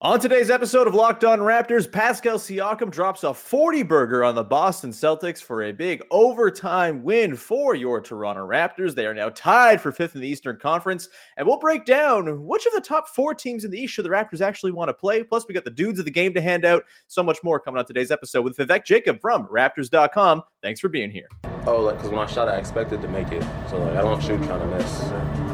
On today's episode of Locked On Raptors, Pascal Siakam drops a 40 burger on the Boston Celtics for a big overtime win for your Toronto Raptors. They are now tied for fifth in the Eastern Conference, and we'll break down which of the top four teams in the East should the Raptors actually want to play. Plus, we got the dudes of the game to hand out. So much more coming on today's episode with Vivek Jacob from Raptors.com. Thanks for being here. Oh, like because when I shot, I expected to make it, so like I don't shoot kind of miss.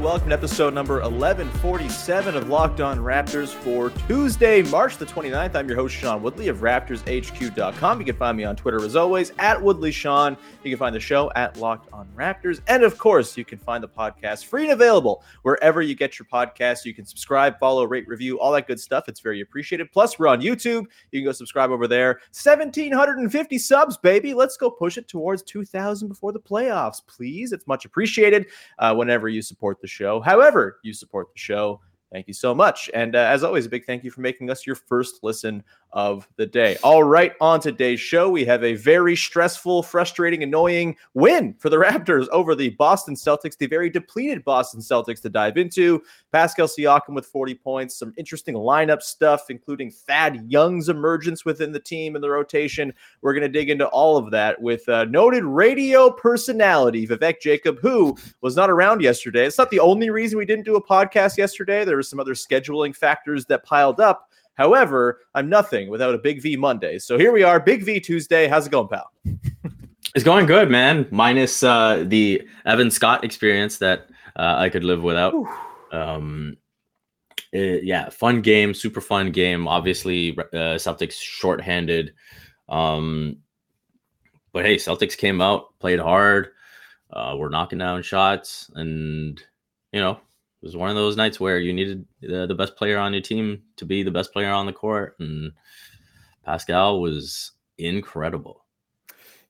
Welcome to episode number 1147 of Locked On Raptors for Tuesday, March the 29th. I'm your host, Sean Woodley of RaptorsHQ.com. You can find me on Twitter as always at Woodley Sean. You can find the show at Locked On Raptors. And of course, you can find the podcast free and available wherever you get your podcasts. You can subscribe, follow, rate, review, all that good stuff. It's very appreciated. Plus, we're on YouTube. You can go subscribe over there. 1,750 subs, baby. Let's go push it towards 2,000 before the playoffs, please. It's much appreciated. Uh, whenever you support the show. However, you support the show, thank you so much. And uh, as always, a big thank you for making us your first listen of the day. All right, on today's show, we have a very stressful, frustrating, annoying win for the Raptors over the Boston Celtics, the very depleted Boston Celtics to dive into. Pascal Siakam with 40 points, some interesting lineup stuff, including Thad Young's emergence within the team and the rotation. We're going to dig into all of that with uh, noted radio personality Vivek Jacob, who was not around yesterday. It's not the only reason we didn't do a podcast yesterday. There were some other scheduling factors that piled up. However, I'm nothing without a Big V Monday. So here we are, Big V Tuesday. How's it going, pal? It's going good, man. Minus uh, the Evan Scott experience that uh, I could live without. Um, it- yeah, fun game, super fun game. Obviously, uh, Celtics shorthanded. Um, but hey, Celtics came out, played hard. Uh, we're knocking down shots, and you know, it was one of those nights where you needed the, the best player on your team to be the best player on the court, and Pascal was incredible.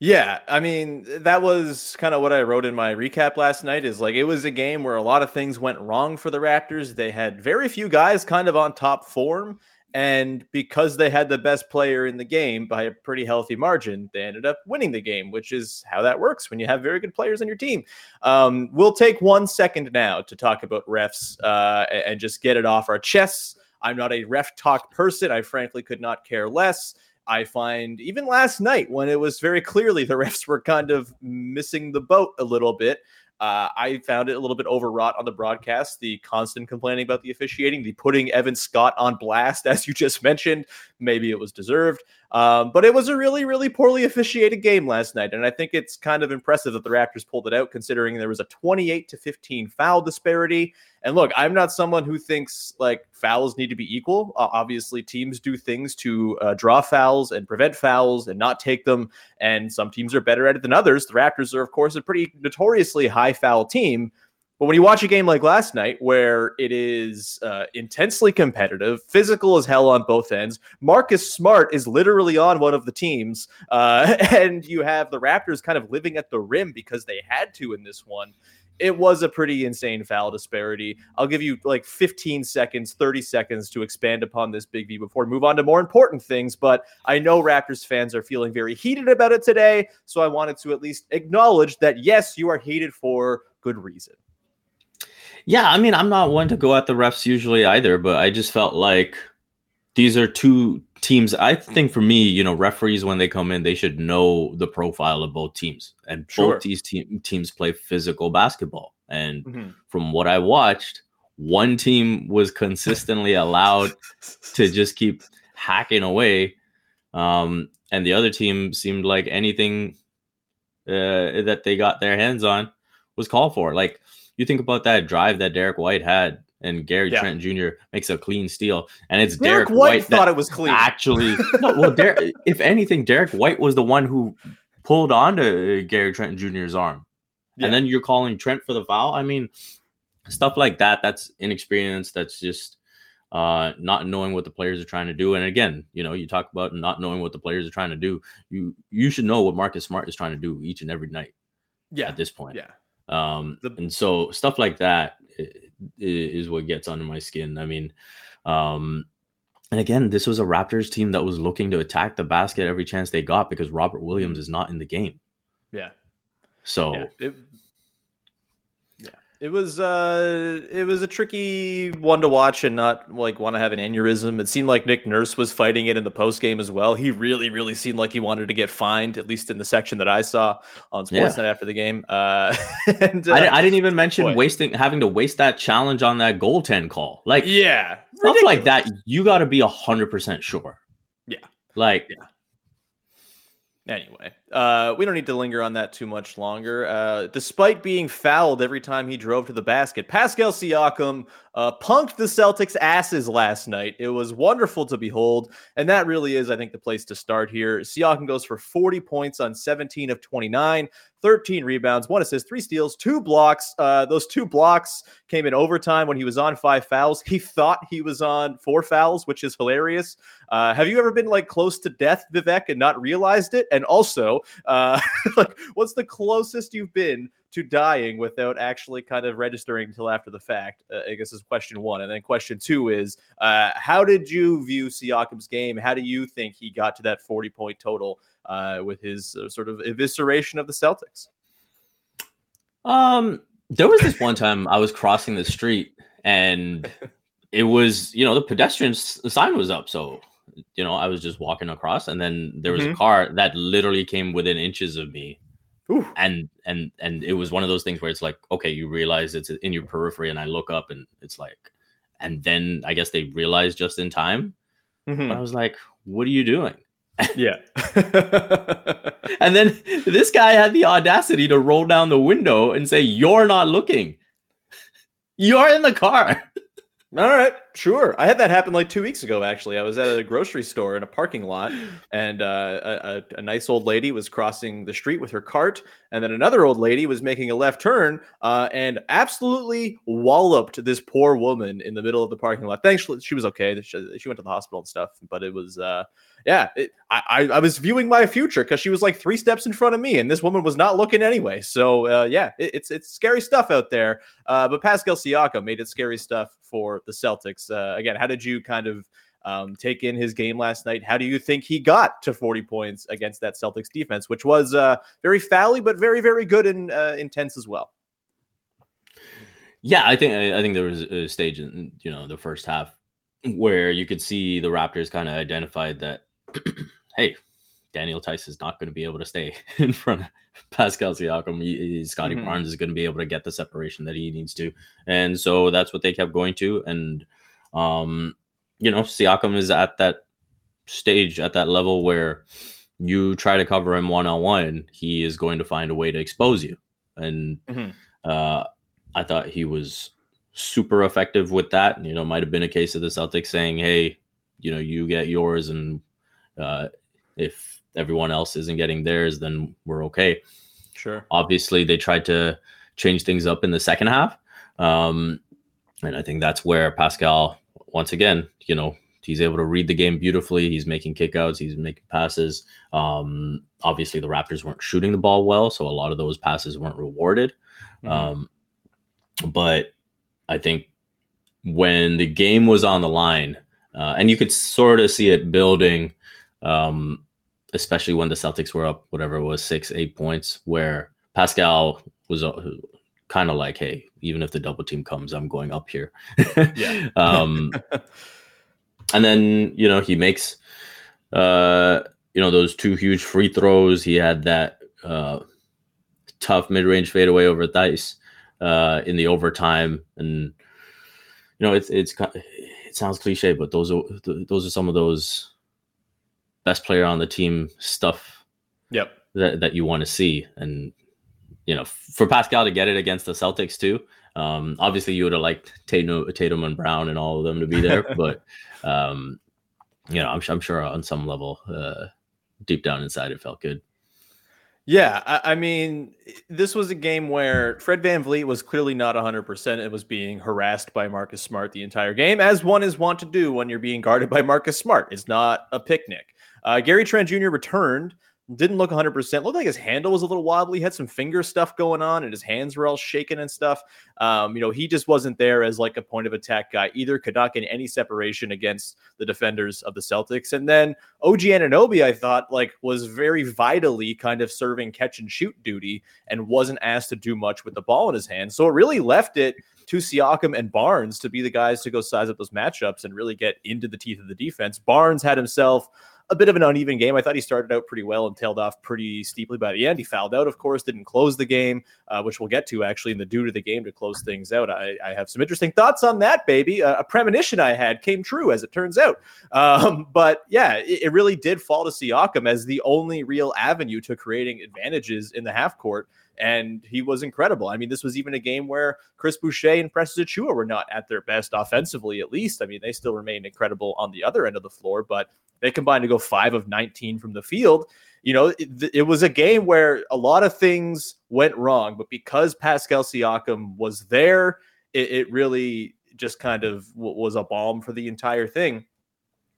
Yeah, I mean, that was kind of what I wrote in my recap last night is like it was a game where a lot of things went wrong for the Raptors. They had very few guys kind of on top form. And because they had the best player in the game by a pretty healthy margin, they ended up winning the game, which is how that works when you have very good players on your team. Um, we'll take one second now to talk about refs uh, and just get it off our chests. I'm not a ref talk person. I frankly could not care less. I find even last night when it was very clearly the refs were kind of missing the boat a little bit. Uh, I found it a little bit overwrought on the broadcast. The constant complaining about the officiating, the putting Evan Scott on blast, as you just mentioned. Maybe it was deserved. Um, but it was a really, really poorly officiated game last night. And I think it's kind of impressive that the Raptors pulled it out, considering there was a 28 to 15 foul disparity. And look, I'm not someone who thinks like fouls need to be equal. Uh, obviously, teams do things to uh, draw fouls and prevent fouls and not take them. And some teams are better at it than others. The Raptors are, of course, a pretty notoriously high foul team. But when you watch a game like last night, where it is uh, intensely competitive, physical as hell on both ends, Marcus Smart is literally on one of the teams, uh, and you have the Raptors kind of living at the rim because they had to in this one. It was a pretty insane foul disparity. I'll give you like 15 seconds, 30 seconds to expand upon this Big V before move on to more important things. But I know Raptors fans are feeling very heated about it today. So I wanted to at least acknowledge that, yes, you are heated for good reason. Yeah, I mean, I'm not one to go at the refs usually either, but I just felt like these are two teams. I think for me, you know, referees when they come in, they should know the profile of both teams, and Sure. both these te- teams play physical basketball. And Mhm. from what I watched, one team was consistently allowed to just keep hacking away, um, and the other team seemed like anything uh, that they got their hands on was called for. Like you think about that drive that Derrick White had, and Gary Yeah. Trent Jr. makes a clean steal, and it's Derrick, Derrick, White, that thought it was clean. actually no, well Der- if anything derrick white was the one who pulled onto gary trent jr's arm Yeah. and then you're calling trent for the foul i mean stuff like that that's inexperience that's just uh not knowing what the players are trying to do and again you know you talk about not knowing what the players are trying to do you you should know what marcus smart is trying to do each and every night yeah, at this point yeah. Um, The- and so stuff like that is what gets under my skin. I mean, um, and again, this was a Raptors team that was looking to attack the basket every chance they got because Robert Williams is not in the game. Yeah. So Yeah, it, it was uh, it was a tricky one to watch and not like want to have an aneurysm. It seemed like Nick Nurse was fighting it in the post game as well. He really, really seemed like he wanted to get fined, at least in the section that I saw on Sportsnet after the game. Uh, and uh, I, I didn't even mention boy. wasting having to waste that challenge on that goaltend call. Like yeah, stuff like that, you got to be hundred percent sure. Yeah. Like Yeah. Anyway, uh, we don't need to linger on that too much longer. Uh, despite being fouled every time he drove to the basket, Pascal Siakam uh, punked the Celtics' asses last night. It was wonderful to behold, and that really is, I think, the place to start here. Siakam goes for 40 points on 17 of 29, 13 rebounds, one assist, three steals, two blocks. Uh, those two blocks came in overtime when he was on five fouls. He thought he was on four fouls, which is hilarious. Uh, have you ever been like close to death, Vivek, and not realized it? And also, uh, like, what's the closest you've been to dying without actually kind of registering until after the fact? Uh, I guess is question one. And then question two is, uh, how did you view Siakam's game? How do you think he got to that 40 point total uh, with his uh, sort of evisceration of the Celtics? Um, there was this one time I was crossing the street and it was, you know, the pedestrian sign was up. So, you know, I was just walking across and then there was Mhm. a car that literally came within inches of me. Ooh. And and and it was one of those things where it's like, okay, you realize it's in your periphery, and I look up and it's like, and then I guess they realized just in time. Mhm. But I was like, what are you doing? Yeah. And then this guy had the audacity to roll down the window and say, You're not looking. You're in the car. All right, sure. I had that happen like two weeks ago. Actually, I was at a grocery store in a parking lot, and uh, a, a, nice old lady was crossing the street with her cart, and then another old lady was making a left turn uh, and absolutely walloped this poor woman in the middle of the parking lot. Thankfully, she was okay. She, went to the hospital and stuff, but it was, uh, yeah, it, I, I, I was viewing my future because she was like three steps in front of me, and this woman was not looking anyway. So, uh, yeah, it, it's it's scary stuff out there. Uh, but Pascal Siakam made it scary stuff for the Celtics. Uh, again, how did you kind of um, take in his game last night? How do you think he got to 40 points against that Celtics defense, which was uh, very foully, but very, very good and uh, intense as well? Yeah, I think I think there was a stage in you know the first half where you could see the Raptors kind of identified that hey, Daniel Theis is not going to be able to stay in front of Pascal Siakam. He- Scottie Mhm. Barnes is going to be able to get the separation that he needs to, and so that's what they kept going to. And um, you know, Siakam is at that stage at that level where you try to cover him one on one, he is going to find a way to expose you. And Mhm. uh, I thought he was super effective with that. You know, might have been a case of the Celtics saying, "Hey, you know, you get yours, and uh, if everyone else isn't getting theirs, then we're okay." Sure. Obviously, they tried to change things up in the second half, um, and I think that's where Pascal, once again, you know, he's able to read the game beautifully. He's making kickouts, he's making passes. Um, obviously, the Raptors weren't shooting the ball well, so a lot of those passes weren't rewarded. Mhm. Um, but I think when the game was on the line, uh, and you could sort of see it building, um, especially when the Celtics were up, whatever it was, six, eight points, where Pascal was uh, kind of like, hey, even if the double team comes, I'm going up here. Yeah. um, and then, you know, he makes, uh, you know, those two huge free throws. He had that uh, tough mid range fadeaway over Theis uh, in the overtime. And you know, it's it's it sounds cliche, but those are those are some of those best player on the team stuff Yep. that, that you want to see. And you know, for Pascal to get it against the Celtics too. Um, obviously, you would have liked Tatum, Tatum and Brown and all of them to be there, but um, you know, I'm, I'm sure on some level, uh, deep down inside, it felt good. Yeah, I, I mean, this was a game where Fred VanVleet was clearly not 100%. It was being harassed by Marcus Smart the entire game, as one is wont to do when you're being guarded by Marcus Smart. It's not a picnic. Uh, Gary Trent Jr. returned, didn't look 100%. Looked like his handle was a little wobbly, had some finger stuff going on, and his hands were all shaking and stuff. Um, you know, he just wasn't there as like a point of attack guy either, could not get any separation against the defenders of the Celtics. And then OG Anunoby, I thought, like, was very vitally kind of serving catch and shoot duty and wasn't asked to do much with the ball in his hand. So it really left it to Siakam and Barnes to be the guys to go size up those matchups and really get into the teeth of the defense. Barnes had himself a bit of an uneven game. I thought he started out pretty well and tailed off pretty steeply by the end. He fouled out, of course, didn't close the game, uh, which we'll get to actually in the due to the game to close things out. I, I have some interesting thoughts on that, baby. Uh, a premonition I had came true, as it turns out. Um, but yeah, it, it really did fall to Siakam as the only real avenue to creating advantages in the half court and he was incredible. I mean, this was even a game where Chris Boucher and Precious Achiuwa were not at their best offensively, at least. I mean, they still remained incredible on the other end of the floor, but they combined to go five of 19 from the field. You know, it, it was a game where a lot of things went wrong, but because Pascal Siakam was there, it, it really just kind of was a balm for the entire thing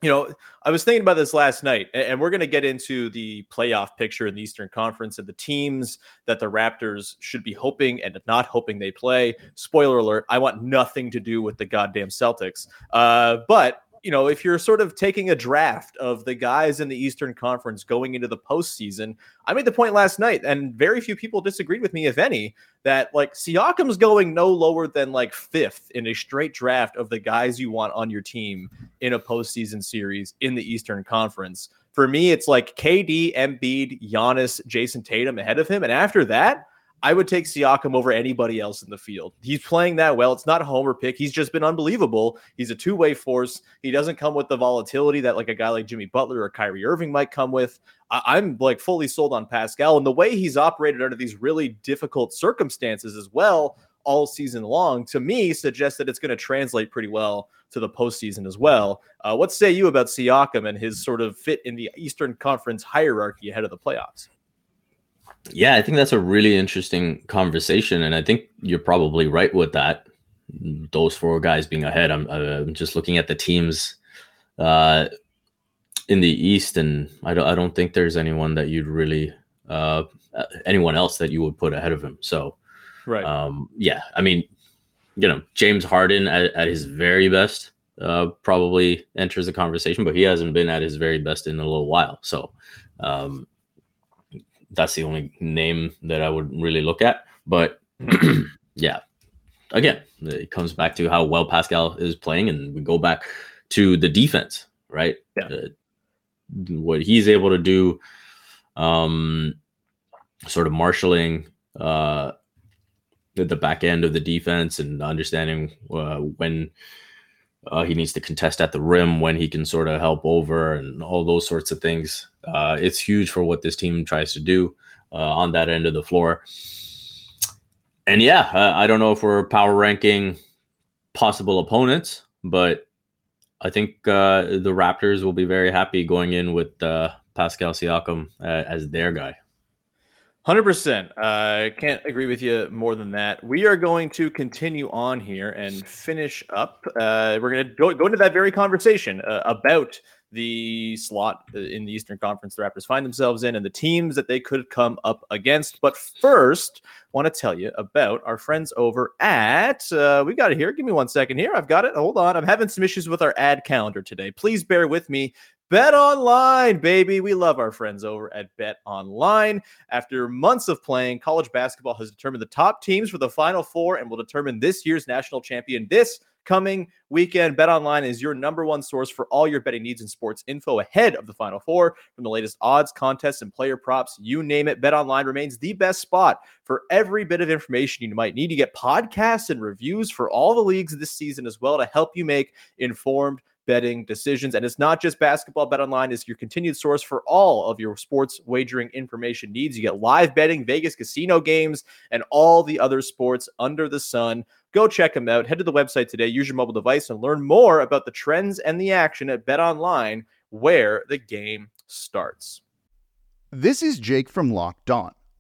you know, I was thinking about this last night, and we're going to get into the playoff picture in the Eastern Conference and the teams that the Raptors should be hoping and not hoping they play. Spoiler alert: I want nothing to do with the goddamn Celtics. Uh, but you know, if you're sort of taking a draft of the guys in the Eastern Conference going into the postseason, I made the point last night, and very few people disagreed with me, if any, that like Siakam's going no lower than like fifth in a straight draft of the guys you want on your team in a postseason series in the Eastern Conference. For me, it's like KD, Embiid, Giannis, Jayson Tatum ahead of him, and after that. I would take Siakam over anybody else in the field. He's playing that well. It's not a homer pick. He's just been unbelievable. He's a two way force. He doesn't come with the volatility that like a guy like Jimmy Butler or Kyrie Irving might come with. I- am like fully sold on Pascal and the way he's operated under these really difficult circumstances as well all season long to me suggests that it's going to translate pretty well to the postseason as well. Uh, what say you about Siakam and his sort of fit in the Eastern Conference hierarchy ahead of the playoffs? Yeah, I think that's a really interesting conversation, and I think you're probably right with that. Those four guys being ahead. I'm, I'm just looking at the teams uh, in the East, and I don't I don't think there's anyone that you'd really uh, anyone else that you would put ahead of him. So, right, um, yeah, I mean, you know, James Harden at, at his very best uh, probably enters the conversation, but he hasn't been at his very best in a little while. So, um, that's the only name that I would really look at. But yeah, again, it comes back to how well Pascal is playing, and we go back to the defense, right? Yeah. Uh, what he's able to do, um, sort of marshaling uh, the, the back end of the defense and understanding uh, when uh, he needs to contest at the rim, when he can sort of help over, and all those sorts of things. Uh, it's huge for what this team tries to do uh, on that end of the floor. And yeah, uh, I don't know if we're power ranking possible opponents, but I think uh, the Raptors will be very happy going in with uh, Pascal Siakam uh, as their guy. Hundred percent. I can't agree with you more than that. We are going to continue on here and finish up. We're going to go, go into that very conversation about the slot uh, in the Eastern Conference the Raptors find themselves in and the teams that they could come up against. But first, want to tell you about our friends over at uh, we got it here. Give me one second here. I've got it. Hold on. I'm having some issues with our ad calendar today. Please bear with me. Bet online, baby. We love our friends over at Bet Online. After months of playing, college basketball has determined the top teams for the Final Four and will determine this year's national champion this coming weekend. Bet Online is your number one source for all your betting needs and sports info ahead of the Final Four. From the latest odds, contests, and player props, you name it, Bet Online remains the best spot for every bit of information you might need. You get podcasts and reviews for all the leagues this season as well to help you make informed betting decisions. And it's not just basketball. Bet online is your continued source for all of your sports wagering information needs. You get live betting, Vegas casino games, and all the other sports under the sun. Go check them out. Head to the website today, use your mobile device, and learn more about the trends and the action at Bet Online, where the game starts. This is Jake from Locked On.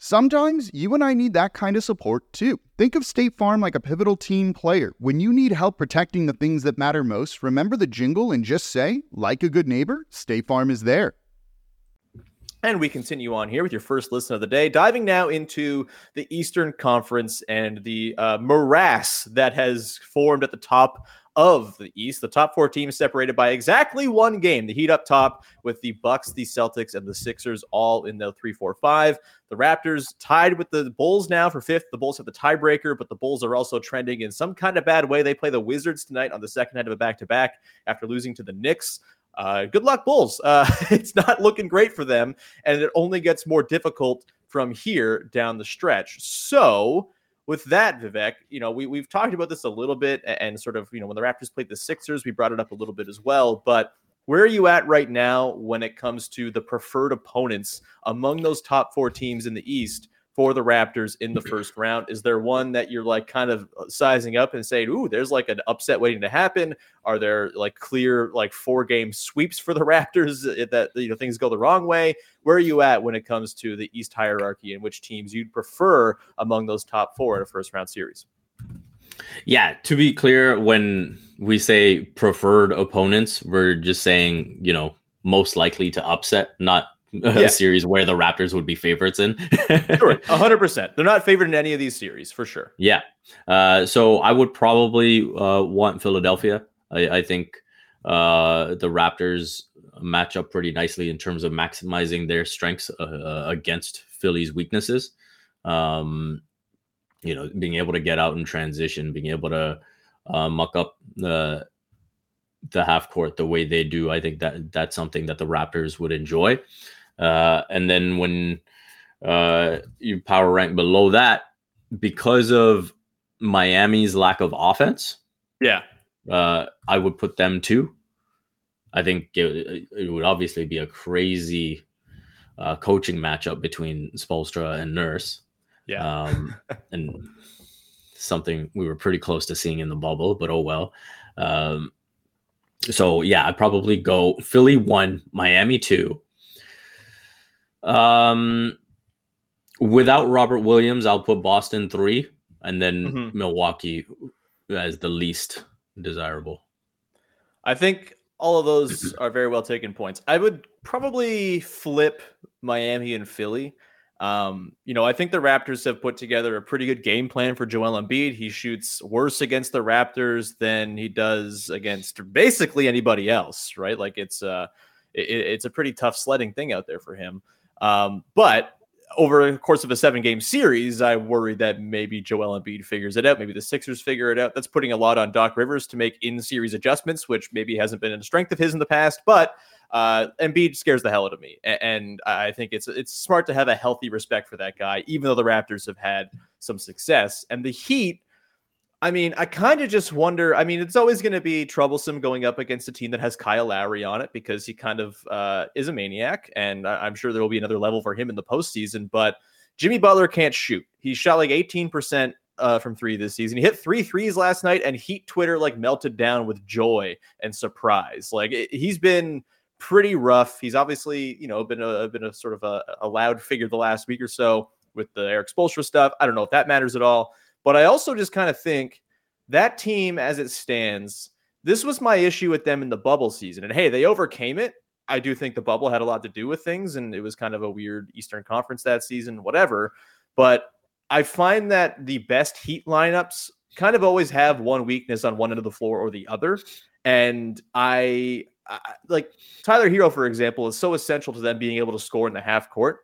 Sometimes you and I need that kind of support too. Think of State Farm like a pivotal team player. When you need help protecting the things that matter most, remember the jingle and just say, like a good neighbor, State Farm is there. And we continue on here with your first listen of the day, diving now into the Eastern Conference and the uh, morass that has formed at the top of the East. The top four teams separated by exactly one game. The Heat up top with the Bucks, the Celtics, and the Sixers all in the three, four, five. The Raptors tied with the Bulls now for fifth. The Bulls have the tiebreaker, but the Bulls are also trending in some kind of bad way. They play the Wizards tonight on the second night of a back to back after losing to the Knicks. Uh, good luck, Bulls. Uh, it's not looking great for them, and it only gets more difficult from here down the stretch. So, with that, Vivek, you know, we, we've talked about this a little bit and sort of, you know, when the Raptors played the Sixers, we brought it up a little bit as well. But where are you at right now when it comes to the preferred opponents among those top four teams in the East for the Raptors in the first round? Is there one that you're like kind of uh, sizing up and saying, ooh, there's like an upset waiting to happen? Are there like clear like four game sweeps for the Raptors that you know things go the wrong way? Where are you at when it comes to the East hierarchy and which teams you'd prefer among those top four in a first round series? Yeah, to be clear, when we say preferred opponents, we're just saying, you know, most likely to upset, not Yeah. series where the Raptors would be favorites in. Sure, hundred percent. They're not favored in any of these series for sure. Yeah. Uh, so I would probably uh, want Philadelphia. I, I think uh, the Raptors match up pretty nicely in terms of maximizing their strengths uh, uh, against Philly's weaknesses. Um, you know, being able to get out in transition, being able to uh, muck up the the half court the way they do. I think that that's something that the Raptors would enjoy. Uh, and then when uh, you power rank below that, because of Miami's lack of offense, Yeah, uh, I would put them too. I think it, it would obviously be a crazy uh, coaching matchup between Spoelstra and Nurse. yeah. Um, and something we were pretty close to seeing in the bubble, but oh well. Um, so yeah, I'd probably go Philly one, Miami two. Um, without Robert Williams, I'll put Boston three, and then Mhm. Milwaukee as the least desirable. I think all of those are very well taken points. I would probably flip Miami and Philly. Um, you know, I think the Raptors have put together a pretty good game plan for Joel Embiid. He shoots worse against the Raptors than he does against basically anybody else, right? Like it's uh it, it's a pretty tough sledding thing out there for him. Um, but over the course of a seven game series, I worry that maybe Joel Embiid figures it out. Maybe the Sixers figure it out. That's putting a lot on Doc Rivers to make in series adjustments, which maybe hasn't been a strength of his in the past. But uh, Embiid scares the hell out of me, and I think it's it's smart to have a healthy respect for that guy, even though the Raptors have had some success. And the Heat, I mean, I kind of just wonder. I mean, it's always going to be troublesome going up against a team that has Kyle Lowry on it because he kind of uh, is a maniac, and I- I'm sure there will be another level for him in the postseason. But Jimmy Butler can't shoot. He shot like 18% uh, from three this season. He hit three threes last night, and Heat Twitter like melted down with joy and surprise. Like it, he's been pretty rough. He's obviously you know been a been a sort of a, a loud figure the last week or so with the Erik Spoelstra stuff. I don't know if that matters at all, but I also just kind of think that team as it stands. This was my issue with them in the bubble season, and hey, they overcame it. I do think the bubble had a lot to do with things, and it was kind of a weird Eastern Conference that season, whatever. But I find that the best Heat lineups kind of always have one weakness on one end of the floor or the other. And I, I like Tyler Herro, for example, is so essential to them being able to score in the half court.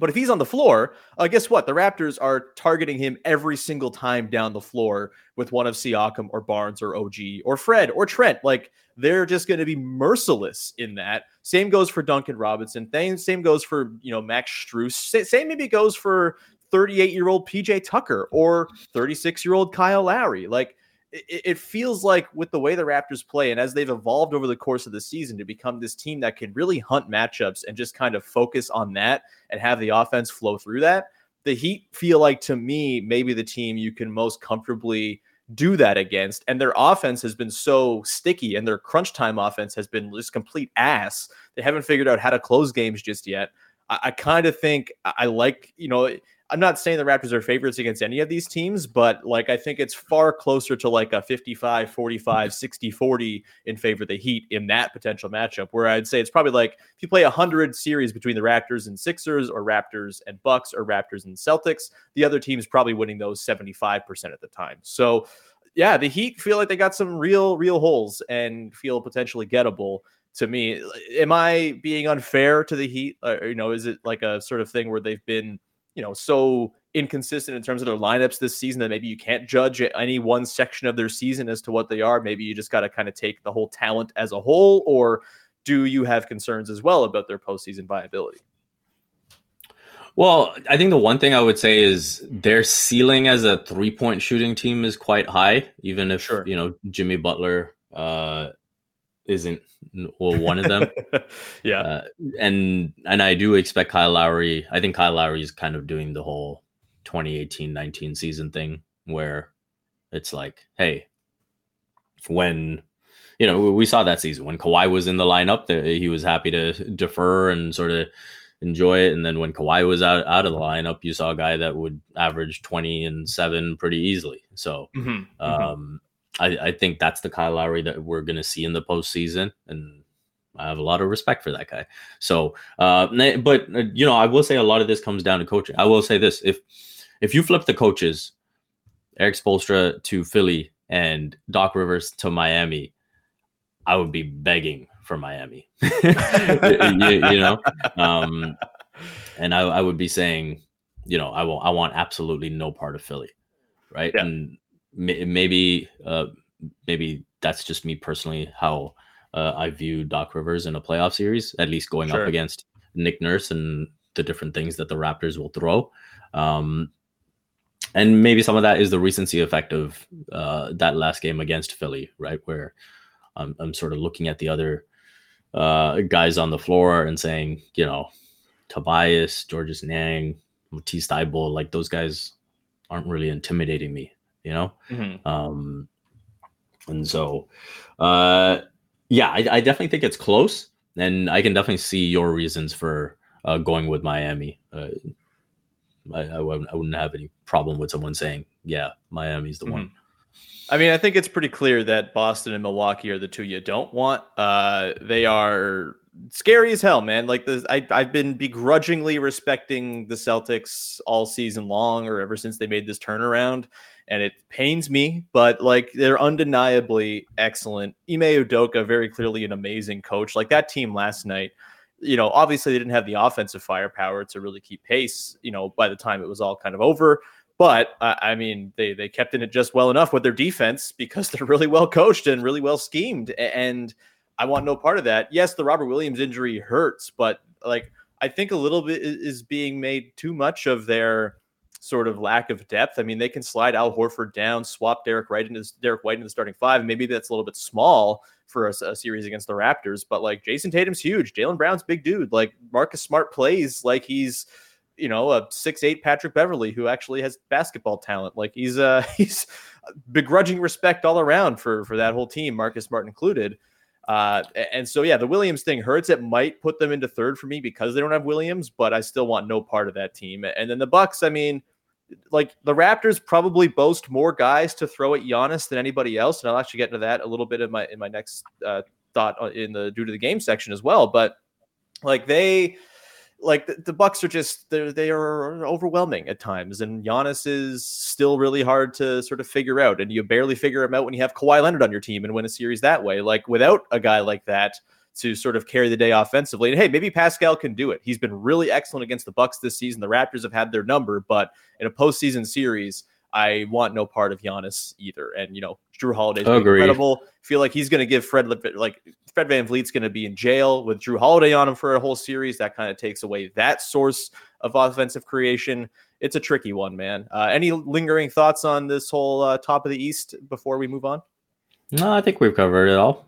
But if he's on the floor, uh, guess what? The Raptors are targeting him every single time down the floor with one of Siakam or Barnes or OG or Fred or Trent. Like they're just going to be merciless in that. Same goes for Duncan Robinson. Same, goes for you know Max Strus. Same maybe goes for 38 year old PJ Tucker or 36 year old Kyle Lowry. Like it, it, feels like with the way the Raptors play and as they've evolved over the course of the season to become this team that can really hunt matchups and just kind of focus on that and have the offense flow through that. The Heat feel like to me maybe the team you can most comfortably do that against. And their offense has been so sticky and their crunch time offense has been just complete ass. They haven't figured out how to close games just yet. I, I kind of think I like, you know, I'm not saying the Raptors are favorites against any of these teams, but like I think it's far closer to like a 55, 45, 60, 40 in favor of the Heat in that potential matchup. Where I'd say it's probably like if you play a hundred series between the Raptors and Sixers, or Raptors and Bucks, or Raptors and Celtics, the other team's probably winning those 75% at the time. So yeah, the Heat feel like they got some real, real holes and feel potentially gettable to me. Am I being unfair to the Heat? Or, you know, is it like a sort of thing where they've been you know, so inconsistent in terms of their lineups this season that maybe you can't judge any one section of their season as to what they are. Maybe you just got to kind of take the whole talent as a whole, or do you have concerns as well about their postseason viability? Well, I think the one thing I would say is their ceiling as a three point shooting team is quite high, even if sure. you know Jimmy Butler uh, isn't well one of them. yeah, uh, and and I do expect Kyle Lowry. I think Kyle Lowry is kind of doing the whole 2018-19 season thing where it's like, hey, when you know we saw that season when Kawhi was in the lineup, he was happy to defer and sort of enjoy it. And then when Kawhi was out out of the lineup, you saw a guy that would average 20 and seven pretty easily. So. Mm-hmm. mm-hmm. I, I think that's the Kyle Lowry that we're going to see in the postseason, and I have a lot of respect for that guy. So, uh, but uh, you know, I will say a lot of this comes down to coaching. I will say this: if if you flip the coaches, Erik Spoelstra to Philly and Doc Rivers to Miami, I would be begging for Miami. you, you, know, um, and I, I would be saying, you know, I will. I want absolutely no part of Philly, right? Yeah. And maybe uh, maybe that's just me personally how uh, I view Doc Rivers in a playoff series, at least going sure. up against Nick Nurse and the different things that the Raptors will throw. Um, and maybe some of that is the recency effect of uh, that last game against Philly, right? Where I'm, I'm sort of looking at the other uh, guys on the floor and saying, you know, Tobias, Georges Niang, Matisse Thybulle, like those guys aren't really intimidating me you know? Mm-hmm. Um, and so, uh, yeah, I, I, definitely think it's close, and I can definitely see your reasons for uh, going with Miami. Uh, I, I, wouldn't, I wouldn't have any problem with someone saying, "Yeah, Miami's the mm-hmm. one." I mean, I think it's pretty clear that Boston and Milwaukee are the two you don't want. Uh, they are scary as hell, man. Like the I, I've been begrudgingly respecting the Celtics all season long, or ever since they made this turnaround and it pains me, but like they're undeniably excellent. Ime Udoka, very clearly an amazing coach. Like that team last night, you know, obviously they didn't have the offensive firepower to really keep pace, you know, by the time it was all kind of over. But uh, I mean, they they kept in it just well enough with their defense because they're really well coached and really well schemed. And I want no part of that. Yes, the Robert Williams injury hurts, but like I think a little bit is being made too much of their sort of lack of depth. I mean, they can slide Al Horford down, swap Derrick White into Derrick White into the starting five. Maybe that's a little bit small for a, a series against the Raptors, but like Jayson Tatum's huge, Jaylen Brown's big dude. Like Marcus Smart plays like he's you know a six eight Patrick Beverley who actually has basketball talent. Like he's uh he's begrudging respect all around for for that whole team, Marcus Smart included. Uh, and so yeah, the Williams thing hurts. It might put them into third for me because they don't have Williams, but I still want no part of that team. And then the Bucks, I mean, like the Raptors probably boast more guys to throw at Giannis than anybody else, and I'll actually get into that a little bit in my in my next uh, thought in the due to the game section as well. But like they like the, the Bucks are just they they are overwhelming at times, and Giannis is still really hard to sort of figure out, and you barely figure him out when you have Kawhi Leonard on your team and win a series that way. Like without a guy like that to sort of carry the day offensively, and hey, maybe Pascal can do it. He's been really excellent against the Bucks this season. The Raptors have had their number, but in a postseason series, I want no part of Giannis either. And you know, Jrue Holiday's incredible. Feel like he's going to give Fred like Fred Van VanVleet's going to be in jail with Jrue Holiday on him for a whole series. That kind of takes away that source of offensive creation. It's a tricky one, man. Uh, any lingering thoughts on this whole uh, top of the East before we move on? No, I think we've covered it all.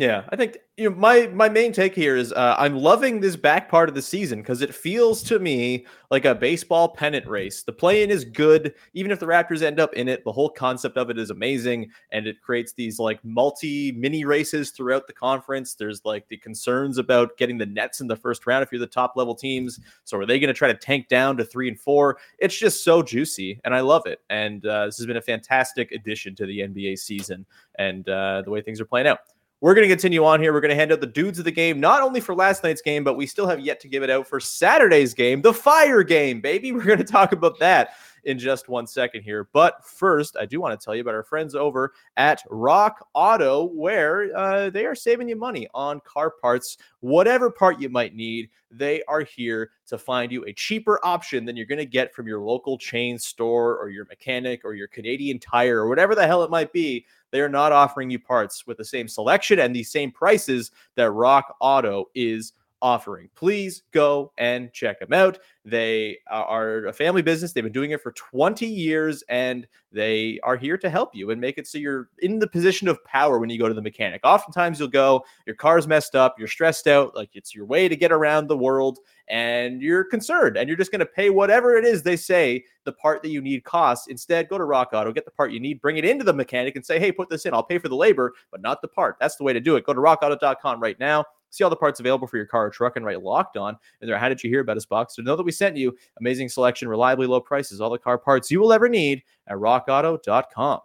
Yeah, I think you know my my main take here is uh, I'm loving this back part of the season because it feels to me like a baseball pennant race. The play-in is good, even if the Raptors end up in it. The whole concept of it is amazing, and it creates these like multi mini races throughout the conference. There's like the concerns about getting the Nets in the first round if you're the top level teams. So are they going to try to tank down to three and four? It's just so juicy, and I love it. And uh, this has been a fantastic addition to the NBA season and uh, the way things are playing out. We're going to continue on here. We're going to hand out the dudes of the game, not only for last night's game, but we still have yet to give it out for Saturday's game, the fire game, baby. We're going to talk about that in just one second here. But first, I do want to tell you about our friends over at Rock Auto, where uh, they are saving you money on car parts. Whatever part you might need, they are here to find you a cheaper option than you're going to get from your local chain store or your mechanic or your Canadian tire or whatever the hell it might be they are not offering you parts with the same selection and the same prices that Rock Auto is offering. Please go and check them out. They are a family business. They've been doing it for 20 years and they are here to help you and make it so you're in the position of power when you go to the mechanic. Oftentimes you'll go, your car's messed up, you're stressed out, like it's your way to get around the world and you're concerned and you're just going to pay whatever it is they say the part that you need costs. Instead, go to Rock Auto, get the part you need, bring it into the mechanic and say, hey, put this in. I'll pay for the labor, but not the part. That's the way to do it. Go to rockauto.com right now see all the parts available for your car or truck and write locked on in there. How did you hear about us box to know that we sent you amazing selection, reliably low prices, all the car parts you will ever need at rockauto.com.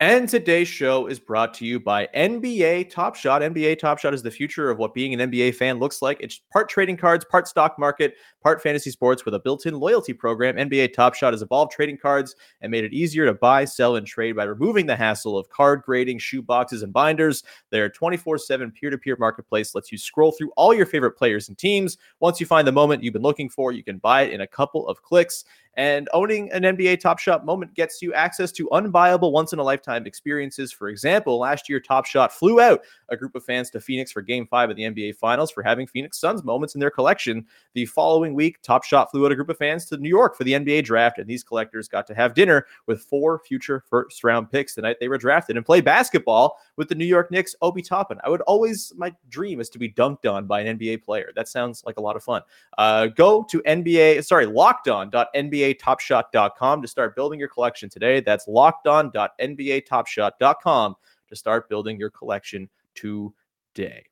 And today's show is brought to you by NBA Top Shot. NBA Top Shot is the future of what being an NBA fan looks like. It's part trading cards, part stock market, part fantasy sports with a built in loyalty program. NBA Top Shot has evolved trading cards and made it easier to buy, sell, and trade by removing the hassle of card grading, shoe boxes, and binders. Their 24 7 peer to peer marketplace lets you scroll through all your favorite players and teams. Once you find the moment you've been looking for, you can buy it in a couple of clicks. And owning an NBA Top Shot moment gets you access to unbuyable once in a lifetime experiences. For example, last year, Top Shot flew out a group of fans to Phoenix for game five of the NBA Finals for having Phoenix Suns moments in their collection. The following week, Top Shot flew out a group of fans to New York for the NBA draft, and these collectors got to have dinner with four future first round picks the night they were drafted and play basketball with the New York Knicks, Obi Toppin. I would always, my dream is to be dunked on by an NBA player. That sounds like a lot of fun. Uh, go to NBA, sorry, lockedon.nba NBATopShot.com to start building your collection today. That's lockedon.nbatopshot.com to start building your collection today.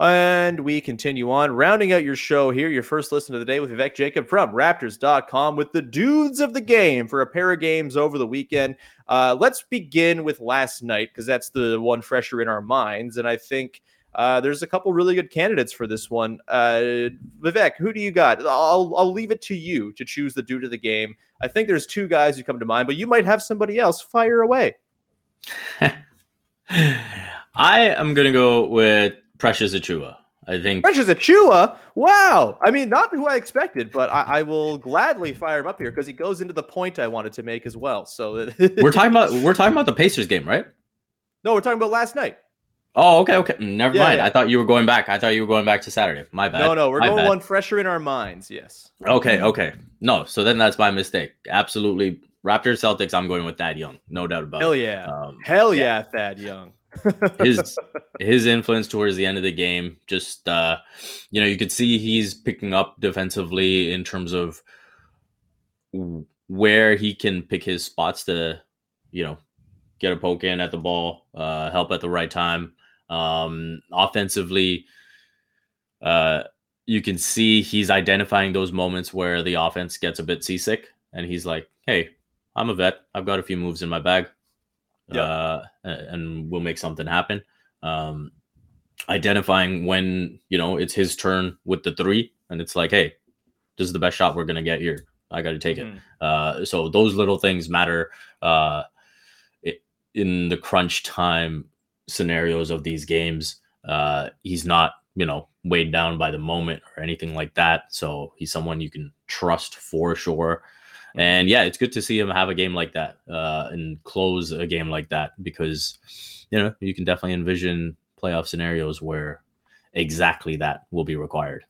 And we continue on, rounding out your show here. Your first listen of the day with Vivek Jacob from Raptors.com with the dudes of the game for a pair of games over the weekend. Uh, let's begin with last night because that's the one fresher in our minds. And I think uh, there's a couple really good candidates for this one. Uh, Vivek, who do you got? I'll I'll leave it to you to choose the dude of the game. I think there's two guys who come to mind, but you might have somebody else. Fire away. I am gonna go with Precious Achiuwa. I think Precious Achiuwa. Wow. I mean, not who I expected, but I, I will gladly fire him up here because he goes into the point I wanted to make as well. So we're talking about we're talking about the Pacers game, right? No, we're talking about last night. Oh, okay, okay. Never yeah, mind. Yeah. I thought you were going back. I thought you were going back to Saturday. My bad. No, no, we're my going bad. one fresher in our minds. Yes. Okay, okay. No, so then that's my mistake. Absolutely. Raptors Celtics, I'm going with Thad Young. No doubt about it. Hell it. yeah. Um, Hell yeah, yeah, Thad Young. his his influence towards the end of the game just uh you know you could see he's picking up defensively in terms of where he can pick his spots to you know get a poke in at the ball uh help at the right time um offensively uh you can see he's identifying those moments where the offense gets a bit seasick and he's like hey i'm a vet i've got a few moves in my bag Yeah. uh, and we'll make something happen. Um, identifying when you know it's his turn with the three, and it's like, hey, this is the best shot we're gonna get here. I got to take it. Mhm. Uh, so those little things matter uh, in the crunch time scenarios of these games. Uh, he's not, you know, weighed down by the moment or anything like that. So he's someone you can trust for sure. And yeah, it's good to see him have a game like that uh, and close a game like that because you know you can definitely envision playoff scenarios where exactly that will be required.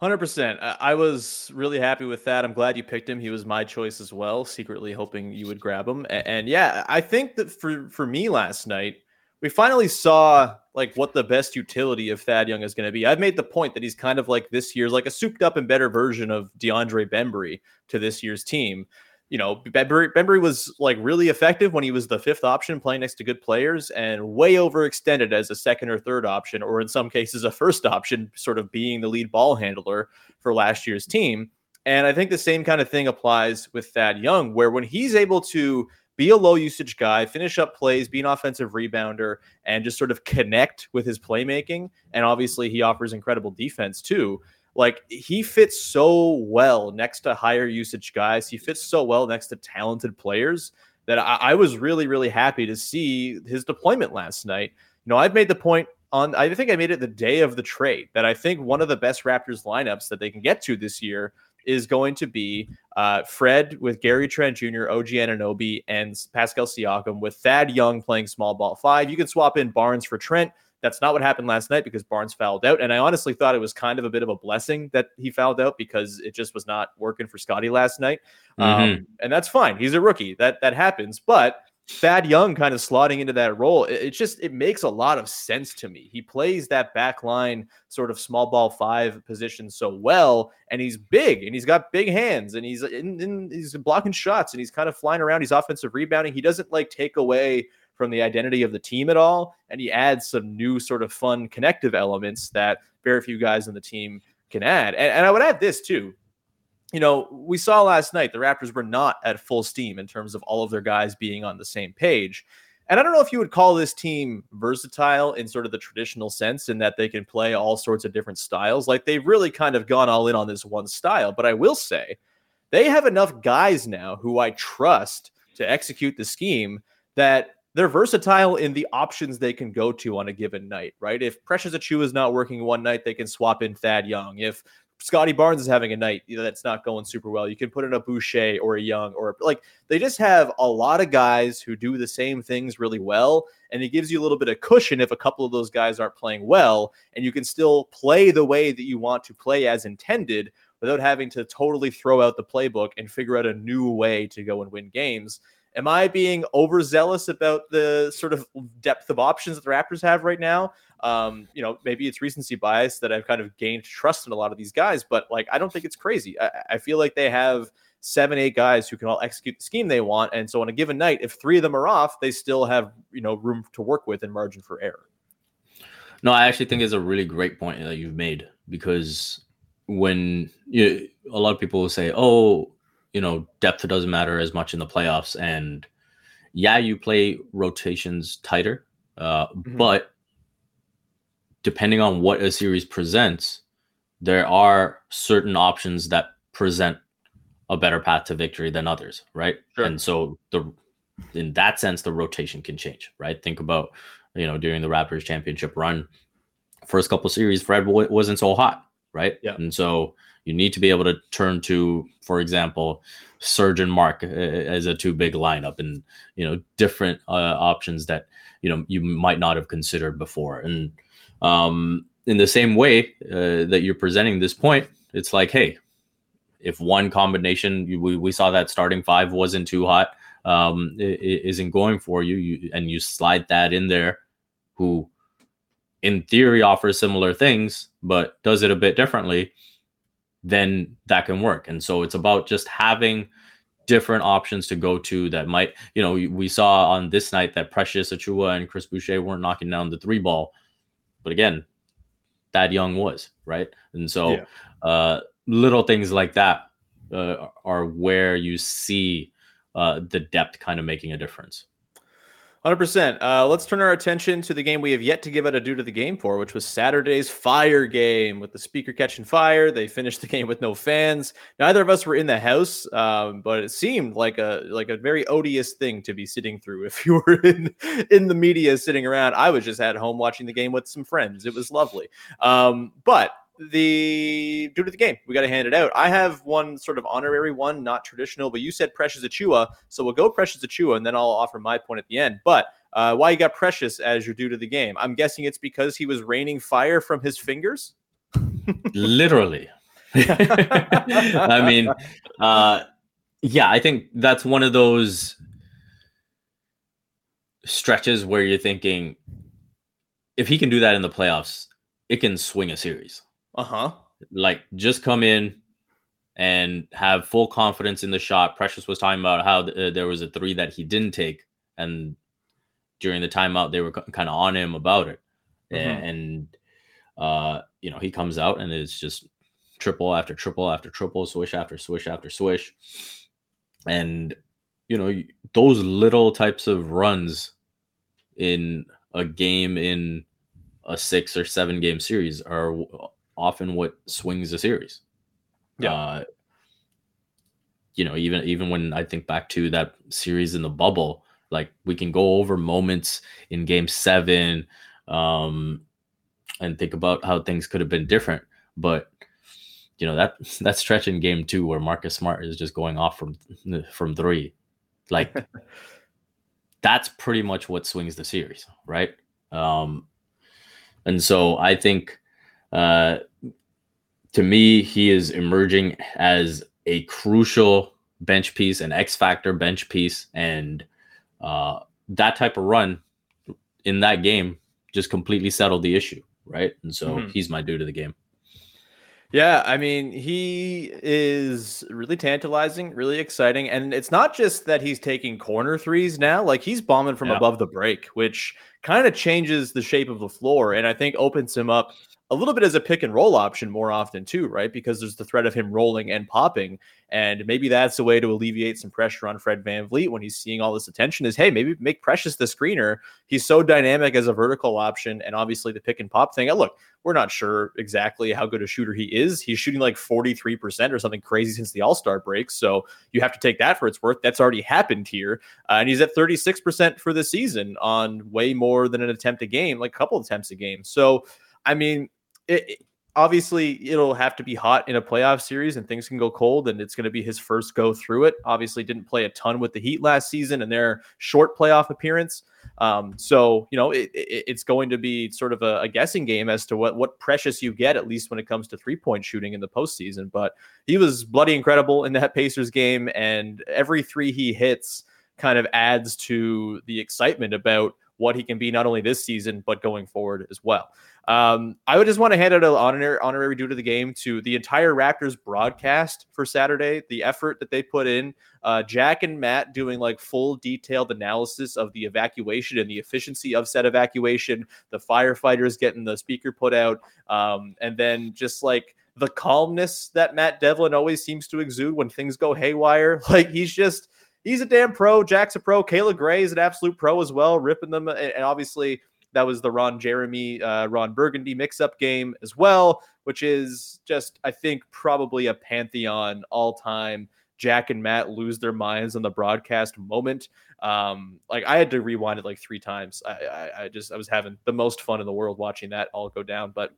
Hundred percent. I was really happy with that. I'm glad you picked him. He was my choice as well. Secretly hoping you would grab him. And, yeah, I think that for for me last night, we finally saw like what the best utility of Thad Young is going to be. I've made the point that he's kind of like this year's like a souped up and better version of DeAndre Bembry to this year's team. You know, Bembry, Bembry was like really effective when he was the fifth option playing next to good players and way overextended as a second or third option, or in some cases, a first option, sort of being the lead ball handler for last year's team. And I think the same kind of thing applies with Thad Young, where when he's able to be a low usage guy, finish up plays, be an offensive rebounder, and just sort of connect with his playmaking. And obviously, he offers incredible defense too. Like he fits so well next to higher usage guys. He fits so well next to talented players that I, I was really, really happy to see his deployment last night. You know, I've made the point on, I think I made it the day of the trade that I think one of the best Raptors lineups that they can get to this year is going to be uh, Fred with Gary Trent Jr., OG Anunoby, and Pascal Siakam with Thad Young playing small ball five. You can swap in Barnes for Trent. That's not what happened last night because Barnes fouled out. And I honestly thought it was kind of a bit of a blessing that he fouled out because it just was not working for Scottie last night. Um, and that's fine. He's a rookie. That that happens. But Thad Young kind of slotting into that role, it, it just it makes a lot of sense to me. He plays that back line sort of small ball five position so well, and he's big and he's got big hands and he's in, in he's blocking shots and he's kind of flying around. He's offensive rebounding. He doesn't like take away from the identity of the team at all, and he adds some new sort of fun connective elements that very few guys on the team can add. And, and I would add this too you know, we saw last night the Raptors were not at full steam in terms of all of their guys being on the same page. And I don't know if you would call this team versatile in sort of the traditional sense in that they can play all sorts of different styles. Like they've really kind of gone all in on this one style. But I will say they have enough guys now who I trust to execute the scheme that they're versatile in the options they can go to on a given night, right? If Precious Achiuwa is not working one night, they can swap in Thad Young. If Scottie Barnes is having a night you know, that's not going super well. You can put in a Boucher or a Young or like they just have a lot of guys who do the same things really well. And it gives you a little bit of cushion if a couple of those guys aren't playing well. And you can still play the way that you want to play as intended without having to totally throw out the playbook and figure out a new way to go and win games. Am I being overzealous about the sort of depth of options that the Raptors have right now? Um, you know, maybe it's recency bias that I've kind of gained trust in a lot of these guys, but like I don't think it's crazy. I, I feel like they have seven, eight guys who can all execute the scheme they want. And so on a given night, if three of them are off, they still have, you know, room to work with and margin for error. No, I actually think it's a really great point that you've made because when you, a lot of people will say, "Oh, you know, depth doesn't matter as much in the playoffs," and yeah, you play rotations tighter, uh, Mhm. but depending on what a series presents, there are certain options that present a better path to victory than others, right? Sure. And so the in that sense, the rotation can change, right? Think about you know during the Raptors championship run, first couple series, Fred wasn't so hot, right? Yeah. And so you need to be able to turn to, for example, Serge and Marc uh, as a two big lineup, and you know different uh, options that you know you might not have considered before. And um, in the same way uh, that you're presenting this point, it's like, hey, if one combination we, we saw that starting five wasn't too hot um, isn't going for you, you, and you slide that in there, who in theory offers similar things, but does it a bit differently, then that can work. And so it's about just having different options to go to that might, you know, we saw on this night that Precious Achiuwa and Chris Boucher weren't knocking down the three ball. But again, Thad Young was, right? And so yeah. uh, little things like that uh, are where you see uh, the depth kind of making a difference. 100%. Uh, let's turn our attention to the game we have yet to give out a due to the game for, which was Saturday's Fire game with the speaker catching fire. They finished the game with no fans. Neither of us were in the house, um, but it seemed like a like a very odious thing to be sitting through. If you were in in the media sitting around, I was just at home watching the game with some friends. It was lovely. Um, but the due to the game. We got to hand it out. I have one sort of honorary one, not traditional, but you said Precious Achiuwa, so we'll go Precious Achiuwa, and then I'll offer my point at the end. But uh, why you got Precious as your due to the game? I'm guessing it's because he was raining fire from his fingers. Literally. I mean, uh, yeah, I think that's one of those stretches where you're thinking, if he can do that in the playoffs, it can swing a series. Uh huh. Like just come in and have full confidence in the shot. Precious was talking about how uh, there was a three that he didn't take, and during the timeout they were c- kind of on him about it, mm-hmm. and uh, you know he comes out and it's just triple after triple after triple, swish after swish after swish, and you know those little types of runs in a game in a six or seven game series are often what swings a series. Yeah. Uh, you know, even even when I think back to that series in the bubble, like we can go over moments in game seven um, and think about how things could have been different. But you know, that that stretch in game two where Marcus Smart is just going off from from three, like that's pretty much what swings the series, right? Um, and so I think uh, to me, he is emerging as a crucial bench piece, an X factor bench piece, and uh, that type of run in that game just completely settled the issue, right? And so mm-hmm. he's my dude to the game. Yeah, I mean, he is really tantalizing, really exciting. And it's not just that he's taking corner threes now, like he's bombing from yeah. above the break, which kind of changes the shape of the floor and I think opens him up a little bit as a pick and roll option more often too, right? Because there's the threat of him rolling and popping, and maybe that's a way to alleviate some pressure on Fred VanVleet when he's seeing all this attention. Is hey, maybe make Precious the screener. He's so dynamic as a vertical option, and obviously the pick and pop thing. look, we're not sure exactly how good a shooter he is. He's shooting like 43% or something crazy since the All Star break, so you have to take that for its worth. That's already happened here, uh, and he's at 36% for the season on way more than an attempt a game, like a couple attempts a game. So. I mean, it, obviously it'll have to be hot in a playoff series and things can go cold and it's going to be his first go through it. Obviously didn't play a ton with the heat last season and their short playoff appearance. Um, so you know it, it, it's going to be sort of a, a, guessing game as to what what precious you get at least when it comes to three point shooting in the postseason. But he was bloody incredible in that pacers game and every three he hits kind of adds to the excitement about what he can be not only this season but going forward as well. Um, I would just want to hand out an honorary, honorary due to the game to the entire Raptors broadcast for Saturday. The effort that they put in, uh, Jack and Matt doing like full detailed analysis of the evacuation and the efficiency of said evacuation. The firefighters getting the speaker put out, um, and then just like the calmness that Matt Devlin always seems to exude when things go haywire. Like he's just he's a damn pro. Jack's a pro. Kayla Grey is an absolute pro as well, ripping them. And obviously, that was the Ron Jeremy, uh, Ron Burgundy mix up game as well, which is just, I think, probably a pantheon all time. Jack and Matt lose their minds on the broadcast moment. Um, like I had to rewind it like three times. I, I, I just I was having the most fun in the world watching that all go down. But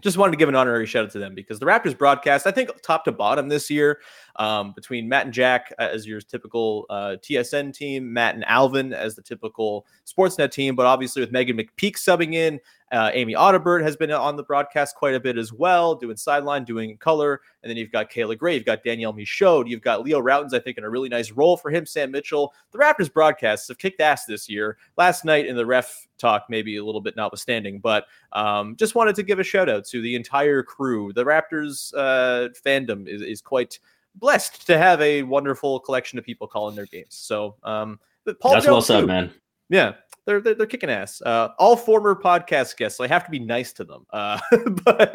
just wanted to give an honorary shout out to them because the Raptors broadcast, I think, top to bottom this year, um, between Matt and Jack uh, as your typical uh, TSN team, Matt and Alvin as the typical Sportsnet team, but obviously with Meghan McPeak subbing in Uh, Amy Audibert has been on the broadcast quite a bit as well, doing sideline, doing color. And then you've got Kayla Grey, you've got Danielle Michaud, you've got Leo Rautins, I think, in a really nice role for him. Sam Mitchell. The Raptors broadcasts have kicked ass this year. Last night in the ref talk, maybe a little bit notwithstanding, but um, just wanted to give a shout out to the entire crew. The Raptors uh, fandom is, is quite blessed to have a wonderful collection of people calling their games. So, um, but Paul That's Jones well said, too. man. Yeah, they're, they're they're kicking ass. Uh, all former podcast guests, so I have to be nice to them. Uh, but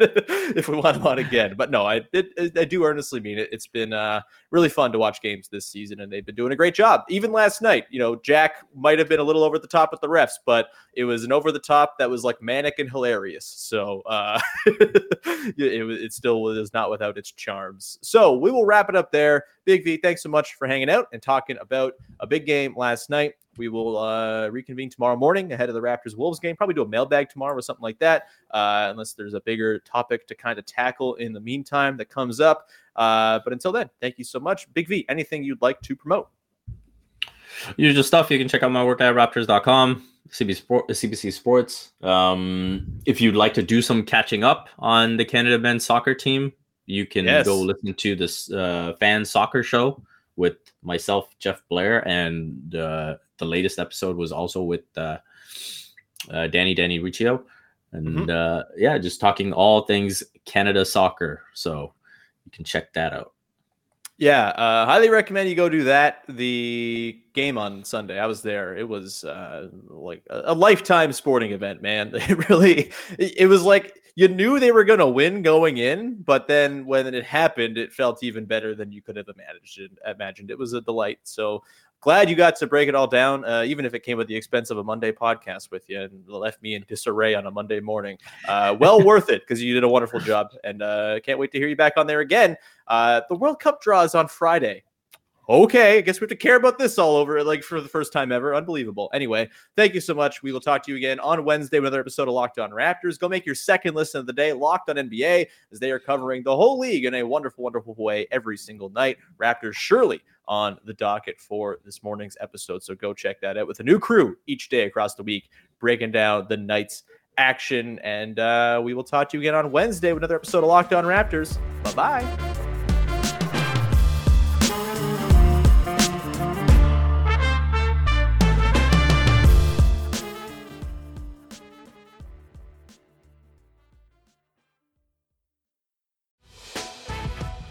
if we want them on again, but no, I it, I do earnestly mean it. It's been uh, really fun to watch games this season, and they've been doing a great job. Even last night, you know, Jack might have been a little over the top with the refs, but it was an over the top that was like manic and hilarious. So uh, it, it still was not without its charms. So we will wrap it up there. Big V, thanks so much for hanging out and talking about a big game last night. We will uh, reconvene tomorrow morning ahead of the Raptors Wolves game. Probably do a mailbag tomorrow or something like that, uh, unless there's a bigger topic to kind of tackle in the meantime that comes up. Uh, but until then, thank you so much. Big V, anything you'd like to promote? Usual stuff. You can check out my work at raptors.com, CBC, Sport, CBC Sports. Um, if you'd like to do some catching up on the Canada men's soccer team, you can Yes. go listen to this uh, fan soccer show with myself, Jeff Blair, and uh, the latest episode was also with uh, uh, Danny Danny Riccio. And uh, yeah, just talking all things Canada soccer. So you can check that out. Yeah, uh, highly recommend you go do that. The game on Sunday, I was there. It was uh, like a, a lifetime sporting event, man. It really, it was like you knew they were going to win going in, but then when it happened, it felt even better than you could have imagined. Imagined it was a delight. So glad you got to break it all down, uh, even if it came at the expense of a Monday podcast with you and left me in disarray on a Monday morning. Uh, well worth it because you did a wonderful job, and uh, can't wait to hear you back on there again. Uh, the World Cup draws on Friday. Okay, I guess we have to care about this all over like for the first time ever. Unbelievable. Anyway, thank you so much. We will talk to you again on Wednesday with another episode of Locked On Raptors. Go make your second listen of the day, Locked On NBA, as they are covering the whole league in a wonderful, wonderful way every single night. Raptors surely on the docket for this morning's episode. So go check that out with a new crew each day across the week, breaking down the night's action. And uh, we will talk to you again on Wednesday with another episode of Locked On Raptors. Bye bye.